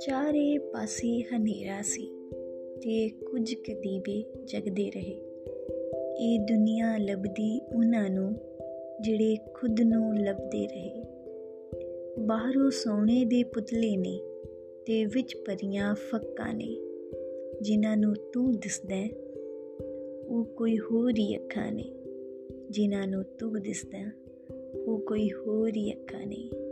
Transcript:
ਚਾਰੇ ਪਾਸੇ ਹਨੇਰਾ ਸੀ ਤੇ ਕੁਝ ਕਦੀਬੇ ਜਗਦੇ ਰਹੇ। ਇਹ ਦੁਨੀਆ ਲੱਭਦੀ ਉਹਨਾਂ ਨੂੰ ਜਿਹੜੇ ਖੁਦ ਨੂੰ ਲੱਭਦੇ ਰਹੇ। ਬਾਹਰੋਂ ਸੋਨੇ ਦੇ ਪੁਤਲੇ ਨੇ ਤੇ ਵਿੱਚ ਪਰੀਆਂ ਫੱਕਾਂ ਨੇ, ਜਿਨ੍ਹਾਂ ਨੂੰ ਤੂੰ ਦਿਸਦਾ ਉਹ ਕੋਈ ਹੋਰ ਹੀ ਅੱਖਾਂ ਨੇ, ਜਿਨ੍ਹਾਂ ਨੂੰ ਤੂੰ ਦਿਸਦਾ ਉਹ ਕੋਈ ਹੋਰ ਹੀ ਅੱਖਾਂ ਨੇ ਧੰਨਵਾਦ